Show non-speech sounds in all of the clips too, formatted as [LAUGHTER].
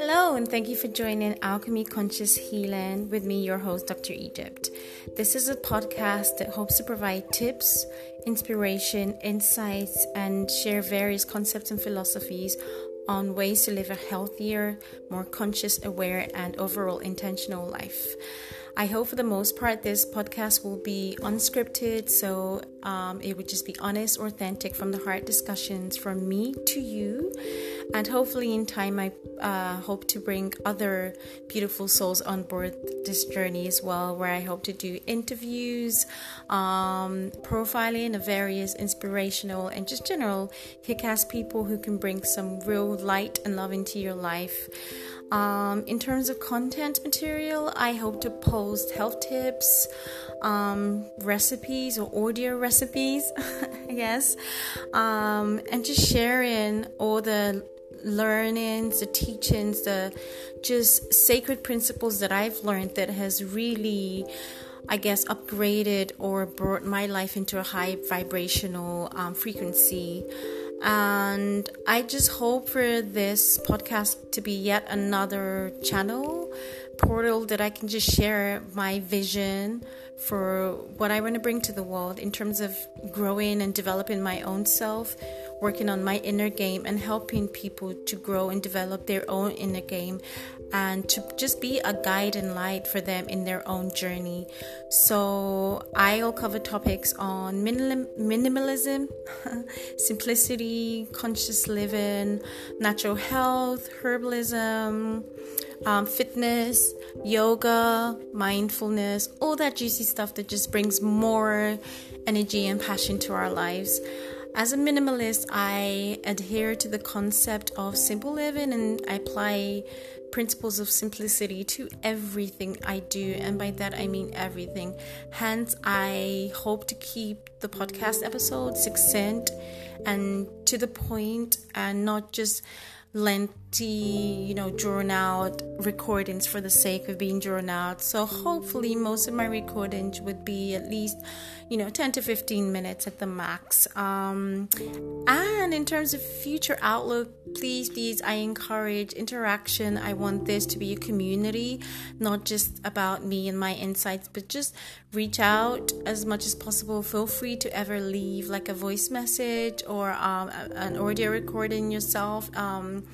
Hello, and thank you for joining Alchemy Conscious Healing with me, your host, Dr. Egypt. This is a podcast that hopes to provide tips, inspiration, insights, and share various concepts and philosophies on ways to live a healthier, more conscious, aware, and overall intentional life. I hope for the most part this podcast will be unscripted, so um, it would just be honest, authentic, from the heart discussions from me to you. And hopefully, in time, I uh, hope to bring other beautiful souls on board this journey as well, where I hope to do interviews, um, profiling of various inspirational and just general kick ass people who can bring some real light and love into your life. Um, in terms of content material, I hope to post health tips, um, recipes or audio recipes, [LAUGHS] I guess, um, and just sharing all the learnings, the teachings, the just sacred principles that I've learned that has really. I guess, upgraded or brought my life into a high vibrational um, frequency. And I just hope for this podcast to be yet another channel, portal that I can just share my vision for what I want to bring to the world in terms of growing and developing my own self, working on my inner game, and helping people to grow and develop their own inner game and to just be a guide and light for them in their own journey. So, I'll cover topics on minimalism, [LAUGHS] simplicity, conscious living, natural health, herbalism um, fitness, yoga, mindfulness, all that juicy stuff that just brings more energy and passion to our lives. As a minimalist, I adhere to the concept of simple living and I apply principles of simplicity to everything I do, and by that I mean everything. Hence, I hope to keep the podcast episodes succinct and to the point and not just lengthy, you know, drawn out recordings for the sake of being drawn out. So hopefully, most of my recordings would be at least, you know, 10 to 15 minutes at the max. Um, and in terms of future outlook, please, please, I encourage interaction. I want this to be a community, not just about me and my insights, but just reach out as much as possible. Feel free to ever leave like a voice message or um, an audio recording yourself um,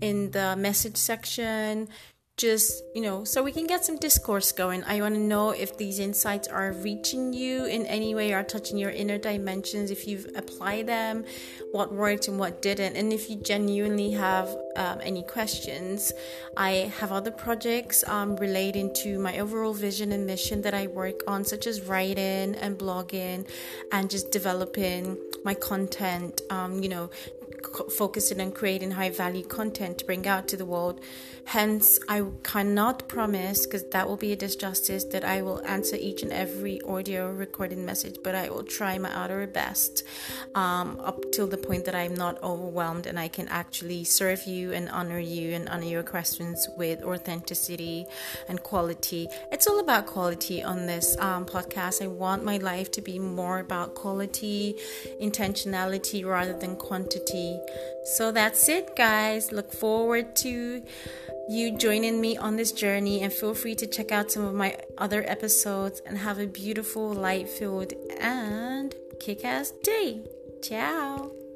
in the message section. Just you know so we can get some discourse going. I want to know if these insights are reaching you in any way or touching your inner dimensions if you've applied them what worked and what didn't. And if you genuinely have um, any questions i have other projects um, relating to my overall vision and mission that i work on such as writing and blogging and just developing my content um, you know focusing on creating high value content to bring out to the world. Hence, I cannot promise, because that will be a disjustice, that I will answer each and every audio recording message, but I will try my utter best um, up till the point that I'm not overwhelmed and I can actually serve you and honor you and honor your questions with authenticity and quality. It's all about quality on this um, podcast. I want my life to be more about quality, intentionality rather than quantity so that's it, guys. Look forward to you joining me on this journey and feel free to check out some of my other episodes and have a beautiful, light filled, and kick ass day. Ciao.